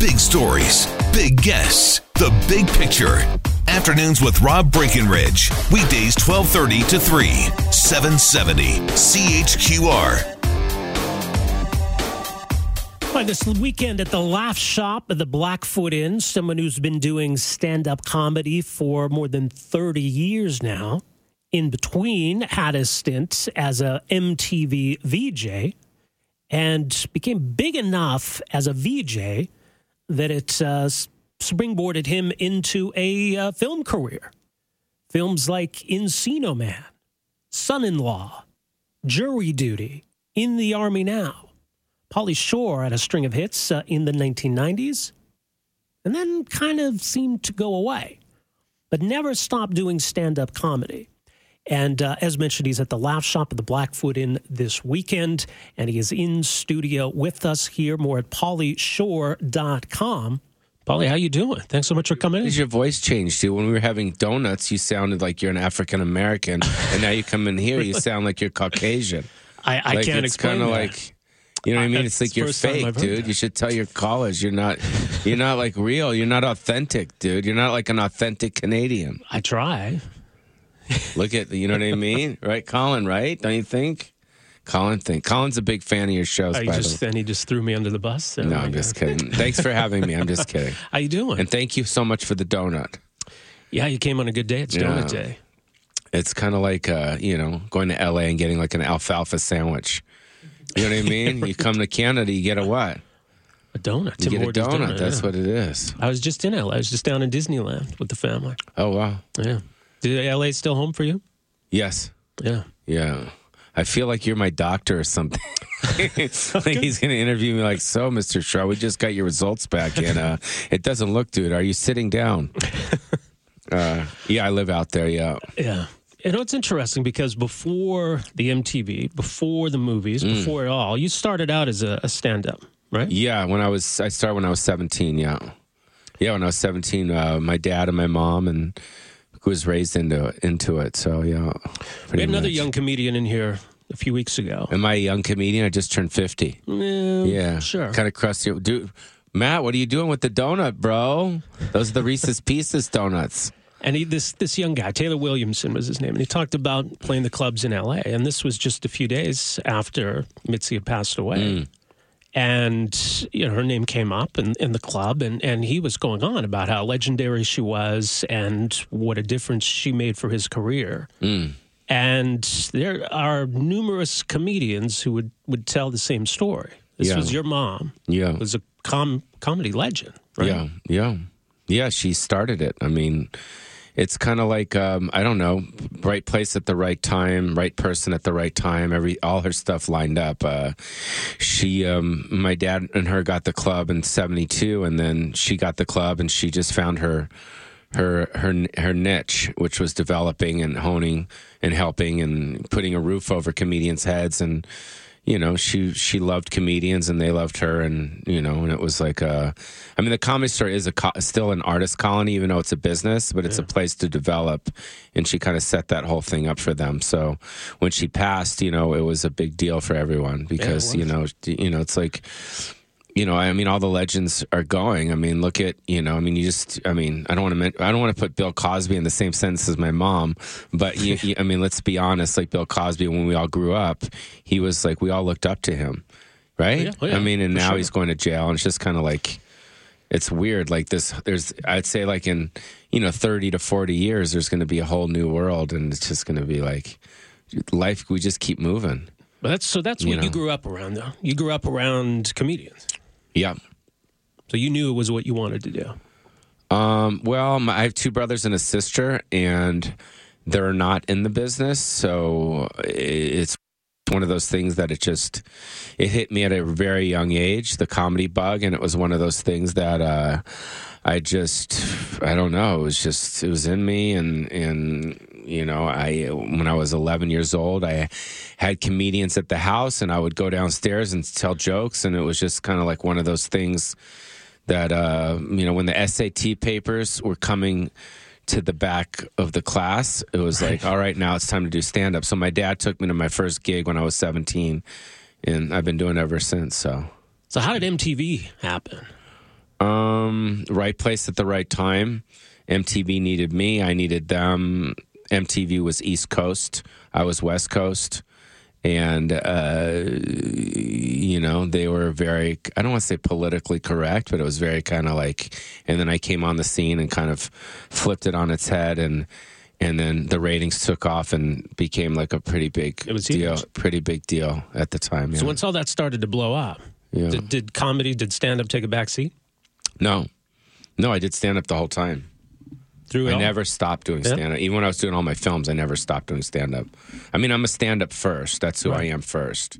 Big stories, big guests, the big picture. Afternoons with Rob Breckenridge. Weekdays 1230 to 3, 770 CHQR. Well, this weekend at the Laugh Shop at the Blackfoot Inn, someone who's been doing stand up comedy for more than 30 years now. In between, had a stint as a MTV VJ and became big enough as a VJ that it uh, springboarded him into a uh, film career. Films like Encino Man, Son in Law, Jury Duty, In the Army Now. Pauly Shore had a string of hits uh, in the 1990s and then kind of seemed to go away, but never stopped doing stand up comedy. And uh, as mentioned, he's at the Laugh Shop at the Blackfoot Inn this weekend, and he is in studio with us here. More at paulyshore.com. Pauly, how you doing? Thanks so much for coming in. Has your voice changed too? When we were having donuts, you sounded like you're an African American, and now you come in here, you sound like you're Caucasian. I, I like, can't it's explain kind of like, you know what I mean? It's like you're fake, dude. that. You should tell your callers you're not, you're not like real. You're not authentic, dude. You're not like an authentic Canadian. I try. Look at, you know what I mean, right, Colin? Right? Don't you think? Colin, think Colin's a big fan of your shows. I by just the then he just threw me under the bus. way. No, I'm just kidding. Thanks for having me. I'm just kidding. How you doing? And thank you so much for the donut. yeah, you came on a good day. It's Yeah. donut day. It's kind of like uh, you know going to LA and getting like an alfalfa sandwich. You know what I mean? you come to Canada, you get a what? A donut. You Tim get a Hortons donut. That's yeah. what it is. I was just in LA. I was just down in Disneyland with the family. Oh wow. Yeah. Did LA still home for you? Yes. Yeah. Yeah. I feel like you're my doctor or something. like he's going to interview me like, so, Mr. Shaw, we just got your results back, and uh, it doesn't look, dude. Are you sitting down? uh, yeah, I live out there. Yeah. Yeah. You know, it's interesting because before the MTV, before the movies, Mm. before it all, you started out as a, a stand up, right? Yeah, when I was, I started when I was 17. Yeah, yeah, when I was 17, uh, my dad and my mom and was raised into into it. So yeah, We had another much. young comedian in here a few weeks ago. Am I a young comedian? I just turned 50. Yeah, Yeah, sure. Kind of crusty. Dude, Matt, what are you doing with the donut, bro? Those are the Reese's Pieces donuts. And he, this this young guy, Taylor Williamson was his name, and he talked about playing the clubs in L.A. And this was just a few days after Mitzi had passed away. Mm. And you know her name came up in, in the club, and, and he was going on about how legendary she was and what a difference she made for his career. Mm. And there are numerous comedians who would, would tell the same story. This Yeah. was your mom, Yeah, it was a com- comedy legend, right? yeah, yeah, yeah. She started it. I mean, it's kind of like um, I don't know, right place at the right time, right person at the right time. Every all her stuff lined up. Uh, she, um, my dad and her got the club in '72, and then she got the club, and she just found her her her her niche, which was developing and honing and helping and putting a roof over comedians' heads and you know she she loved comedians and they loved her and you know and it was like uh i mean the comedy store is a co- still an artist colony even though it's a business but it's a place to develop. And she kind of set that whole thing up for them. So when she passed you know it was a big deal for everyone because you know you know it's like you know, I mean, all the legends are going. I mean, look at you know, I mean, you just, I mean, I don't want to, I don't want to put Bill Cosby in the same sentence as my mom, but you, you, I mean, let's be honest. Like Bill Cosby, when we all grew up, he was like we all looked up to him, right? Yeah, oh yeah, I mean, and now sure. he's going to jail, and it's just kind of like it's weird. Like this, there's, I'd say, like in you know, thirty to forty years, there's going to be a whole new world, and it's just going to be like life. We just keep moving. But that's so that's You what you grew up around, though. You grew up around comedians, Yeah. so you knew it was what you wanted to do. Um, well, my, I have two brothers and a sister, and they're not in the business, so it's one of those things that it just it hit me at a very young age, the comedy bug, and it was one of those things that uh, I just I don't know. It was just it was in me, and and you know I when I was 11 years old, I had comedians at the house, and I would go downstairs and tell jokes, and it was just kind of like one of those things that uh, you know when the SAT papers were coming to the back of the class, it was like, all right, now it's time to do stand up. So my dad took me to my first gig when I was 17, and I've been doing it ever since. So, So how did MTV happen? um, right place at the right time. MTV needed me. I needed them. MTV was East Coast. I was West Coast. And, uh, you know, they were very, I don't want to say politically correct, but it was very kind of like, and then I came on the scene and kind of flipped it on its head. And, and then the ratings took off and became like a pretty big It was deal, huge. pretty big deal at the time. So once all that started to blow up, Yeah. did, did comedy, did stand up take a back seat? no, no, I did stand up the whole time. Through I all? never stopped doing Yeah. stand up. Even when I was doing all my films, I never stopped doing stand up. I mean, I'm a stand up first. That's who I am first.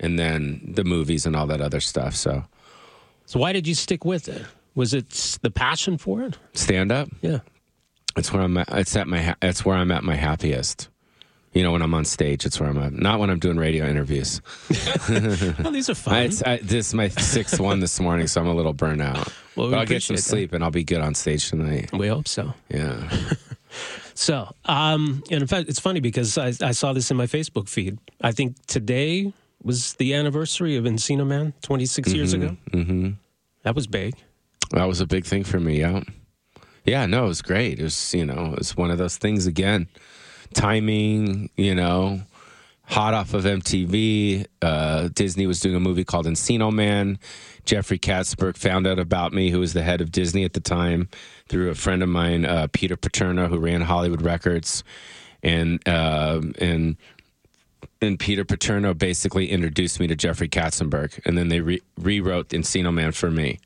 And then the movies and all that other stuff. So, So why did you stick with it? Was it the passion for it? stand up, Yeah. it's where I'm at, it's at my ha- it's where I'm at my happiest. You know, when I'm on stage, it's where I'm at. Not when I'm doing radio interviews. Well, these are fun. I, it's, I, this is my sixth one this morning, so I'm a little burnt out. Well, we I'll get some that. sleep and I'll be good on stage tonight. we hope so. Yeah. So, um, and in fact, it's funny because I, I saw this in my Facebook feed. I think today was the anniversary of Encino Man 26 years ago. Mm-hmm. That was big. That was a big thing for me. Yeah. Yeah, no, it was great. It was, you know, it was one of those things again. Timing, you know, hot off of MTV. Uh, Disney was doing a movie called Encino Man. Jeffrey Katzenberg found out about me, who was the head of Disney at the time, through a friend of mine, uh, Peter Paterno, who ran Hollywood Records. And, uh, and, and Peter Paterno basically introduced me to Jeffrey Katzenberg, and then they re- rewrote Encino Man for me.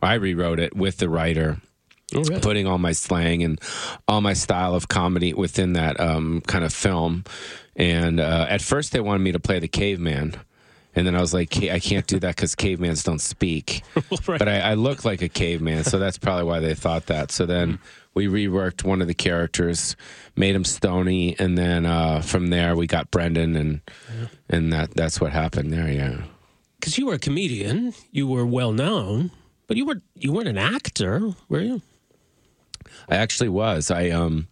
I rewrote it with the writer, Oh, really? putting all my slang and all my style of comedy within that um, kind of film. And uh, at first, they wanted me to play the caveman. And then I was like, I can't do that because cavemans don't speak. Right. But I, I look like a caveman, so that's probably why they thought that. So then we reworked one of the characters, made him stony, and then uh, from there we got Brendan, and and that that's what happened there. Yeah. Because you were a comedian, you were well known, but you were you weren't an actor, were you? I actually was. I um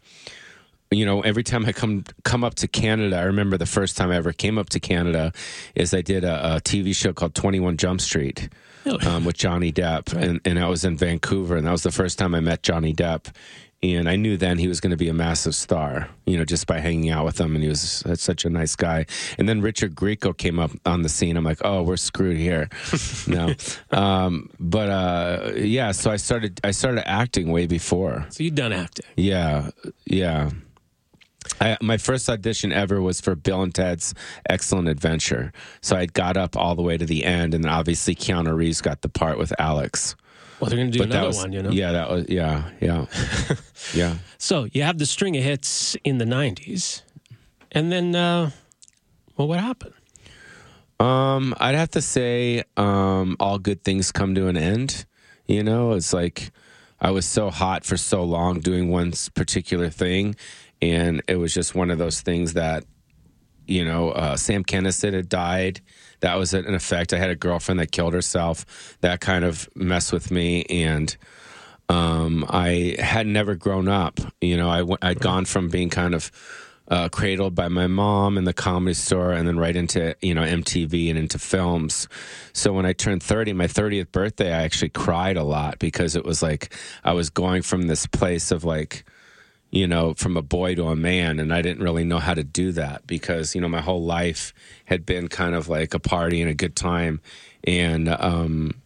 you know, every time I come come up to Canada, I remember the first time I ever came up to Canada is I did a, a TV show called Twenty One Jump Street um, with Johnny Depp, and and I was in Vancouver, and that was the first time I met Johnny Depp, and I knew then he was going to be a massive star, you know, just by hanging out with him, and he was such a nice guy. And then Richard Grieco came up on the scene. I'm like, oh, we're screwed here. no, um, but uh, yeah, so I started I started acting way before. So you'd done acting. Yeah, yeah. I, my first audition ever was for Bill and Ted's Excellent Adventure. So I got up all the way to the end, and then obviously Keanu Reeves got the part with Alex. Well, they're going to do But another was one, you know. yeah, that was yeah, yeah, yeah. So you have the string of hits in the '90s, and then, uh, well, what happened? Um, I'd have to say, um, all good things come to an end. You know, it's like I was so hot for so long doing one particular thing, and it was just one of those things that, you know, uh, Sam Kinison had died. That was an effect. I had a girlfriend that killed herself. That kind of messed with me, and um, I had never grown up. You know, I'd gone from being kind of uh, cradled by my mom in the comedy store, and then right into you know MTV and into films. So when I turned thirty, my thirtieth birthday, I actually cried a lot because it was like I was going from this place of like you know, from a boy to a man. And I didn't really know how to do that because, you know, my whole life had been kind of like a party and a good time. And, um,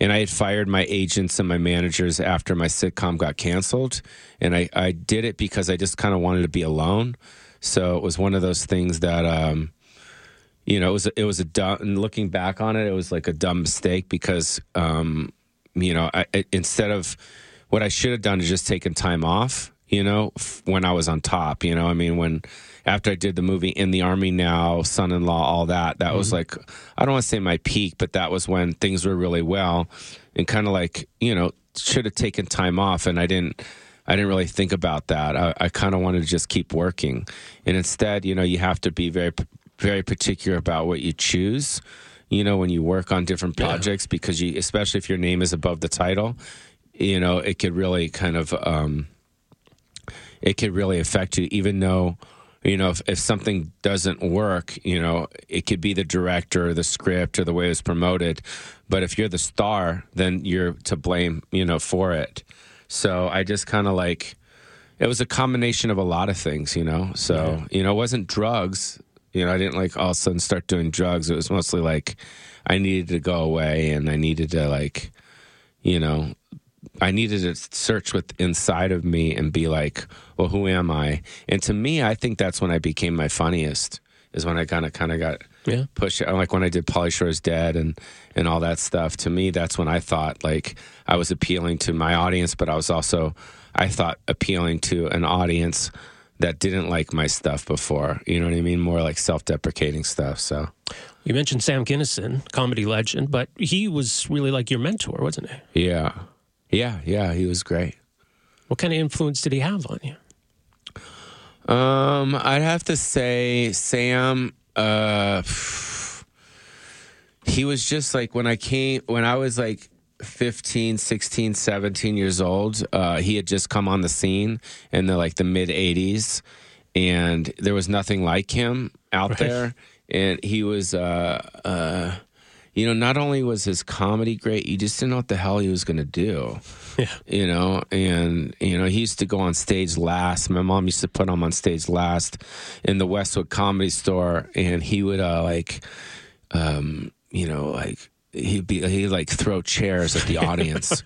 and I had fired my agents and my managers after my sitcom got canceled. And I, I did it because I just kind of wanted to be alone. So it was one of those things that, um, you know, it was it was a dumb. And looking back on it, it was like a dumb mistake because, um, you know, I, I, instead of what I should have done is just taken time off you know, f- when I was on top. You know, I mean, when after I did the movie In the Army Now, Son in Law, all that, that was like, I don't want to say my peak, but that was when things were really well and kind of like, you know, should have taken time off. And I didn't. I didn't really think about that. I, I kind of wanted to just keep working, and instead, you know, you have to be very, very particular about what you choose. You know, when you work on different projects, because you, especially if your name is above the title, you know, it could really kind of, um, it could really affect you. Even though, you know, if, if something doesn't work, you know, it could be the director, or the script, or the way it's promoted. But if you're the star, then you're to blame, you know, for it. So I just kind of like it was a combination of a lot of things, you know. So you know, it wasn't drugs. You know, I didn't like all of a sudden start doing drugs. It was mostly like I needed to go away, and I needed to like, you know, I needed to search with inside of me and be like, well, who am I? And to me, I think that's when I became my funniest. Is when I kind of kind of got Yeah. push uh, like when I did Pauly Shore's Dead and and all that stuff. To me, that's when I thought like I was appealing to my audience, but I was also I thought appealing to an audience that didn't like my stuff before. You know what I mean? More like self-deprecating stuff. So You mentioned Sam Kinison, comedy legend, but he was really like your mentor, wasn't he? yeah, yeah, yeah. He was great. What kind of influence did he have on you? Um, I'd have to say Sam. Uh, he was just like when I came when I was like 15, 16, 17 years old. Uh, he had just come on the scene in the like the mid 80s, and there was nothing like him out there. And he was, uh, uh, you know, not only was his comedy great, you just didn't know what the hell he was going to do. Yeah. you know and you know he used to go on stage last. My mom used to put him on stage last in the westwood comedy store and he would uh like um you know like he'd be he'd like throw chairs at the audience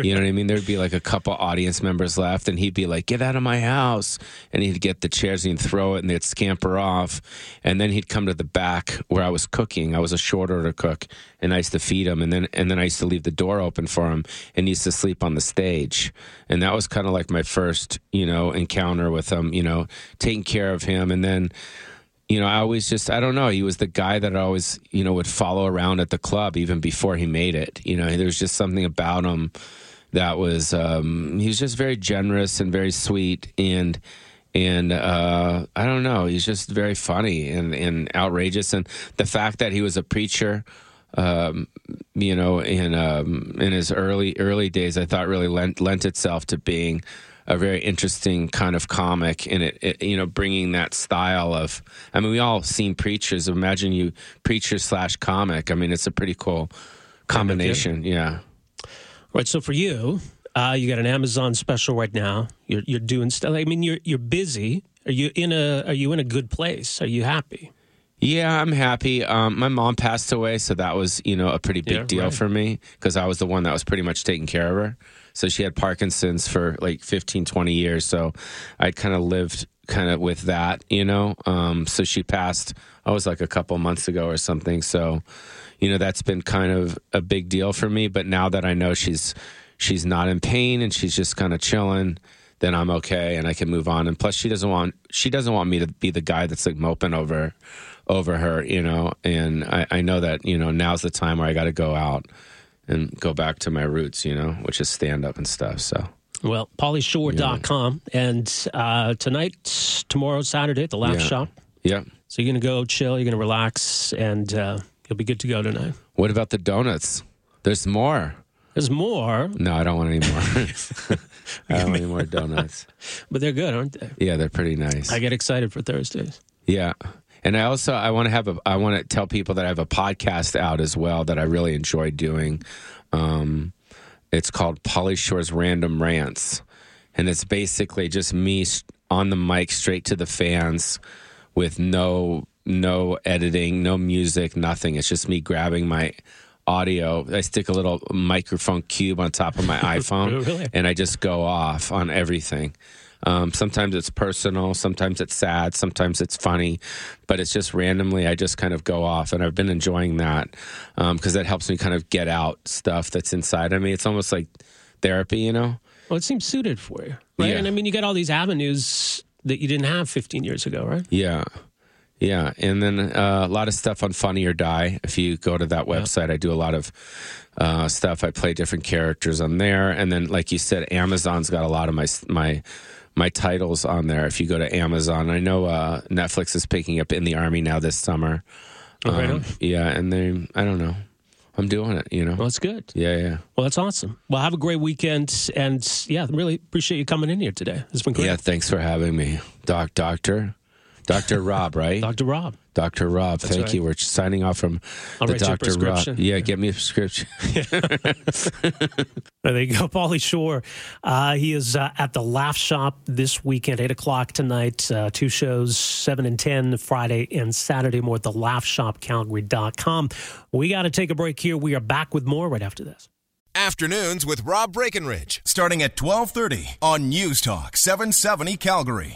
you know what i mean? There'd be like a couple audience members left and he'd be like get out of my house. And he'd get the chairs and he'd throw it and they'd scamper off. And then he'd come to the back where i was cooking. I was a short order cook and i used to feed him. And then and then i used to leave the door open for him and he used to sleep on the stage. And that was kind of like my first you know encounter with him you know taking care of him. And then you know, I always just, I don't know. He was the guy that I always, you know, would follow around at the club even before he made it. You know, there was just something about him that was, um, he was just very generous and very sweet. And, and uh, I don't know, he's just very funny and, and outrageous. And the fact that he was a preacher, um, you know, in um, in his early early days, I thought really lent lent itself to being a very interesting kind of comic, and it, it you know bringing that style of. I mean, we all seen preachers. Imagine you preacher slash comic. I mean, it's a pretty cool combination. Yeah. Right. So for you, uh, you got an Amazon special right now. You're you're doing stuff. I mean, you're you're busy. Are you in a Are you in a good place? Are you happy? Yeah, I'm happy. Um, my mom passed away, so that was you know a pretty big Yeah, deal right. for me because I was the one that was pretty much taking care of her. So she had Parkinson's for like 15, 20 years. So I kind of lived kind of with that, you know. Um, so she passed. I was like a couple months ago or something. So you know that's been kind of a big deal for me. But now that I know she's she's not in pain and she's just kind of chilling then I'm okay and I can move on. And plus, she doesn't want she doesn't want me to be the guy that's like moping over over her, you know. And I, I know that you know now's the time where I got to go out and go back to my roots, you know, which is stand up and stuff. So Well, PaulyShore.com. And uh, tonight, tomorrow, Saturday at the Laugh Yeah. Shop. yeah. So you're going to go chill, you're going to relax, and uh, you'll be good to go tonight. What about the donuts? There's more. There's more, No, I don't want any more. I don't want any more donuts. but they're good, aren't they? Yeah, they're pretty nice. I get excited for Thursdays. Yeah. And I also I want to have a I want to tell people that I have a podcast out as well that I really enjoy doing. Um, it's called Pauly Shore's Random Rants, and it's basically just me on the mic straight to the fans with no no editing, no music, nothing. It's just me grabbing my audio. I stick a little microphone cube on top of my iPhone, Really? and I just go off on everything. Um, sometimes it's personal, sometimes it's sad, sometimes it's funny, but it's just randomly. I just kind of go off, and I've been enjoying that because that helps me kind of get out stuff that's inside of me. It's almost like therapy, you know. Well, it seems suited for you, right? Yeah. And I mean, you got all these avenues that you didn't have 15 years ago, right? Yeah. Yeah. And then uh, a lot of stuff on Funny or Die. If you go to that website, I do a lot of uh, stuff. I play different characters on there. And then, like you said, Amazon's got a lot of my, my, my titles on there. If you go to Amazon, I know uh, Netflix is picking up In the Army now this summer. Oh, right Um, on. yeah. And they, I don't know. I'm doing it, you know? Well, that's good. yeah. Yeah. Well, that's awesome. Well, have a great weekend. And yeah, really appreciate you coming in here today. It's been great. Yeah. Thanks for having me. Doc, doctor. Dr. Rob, right? Dr. Rob. Dr. Rob, thank right. you. We're signing off from I'll the write you a Dr. Rob. Yeah, get me a prescription. There you go, Pauly Shore. Uh, he is uh, at the Laugh Shop this weekend, 8 o'clock tonight. Uh, two shows, 7 and 10, Friday and Saturday. More at the laughshopcalgary.com. We got to take a break here. We are back with more right after this. Afternoons with Rob Breckenridge, starting at 1230 on News Talk 770 Calgary.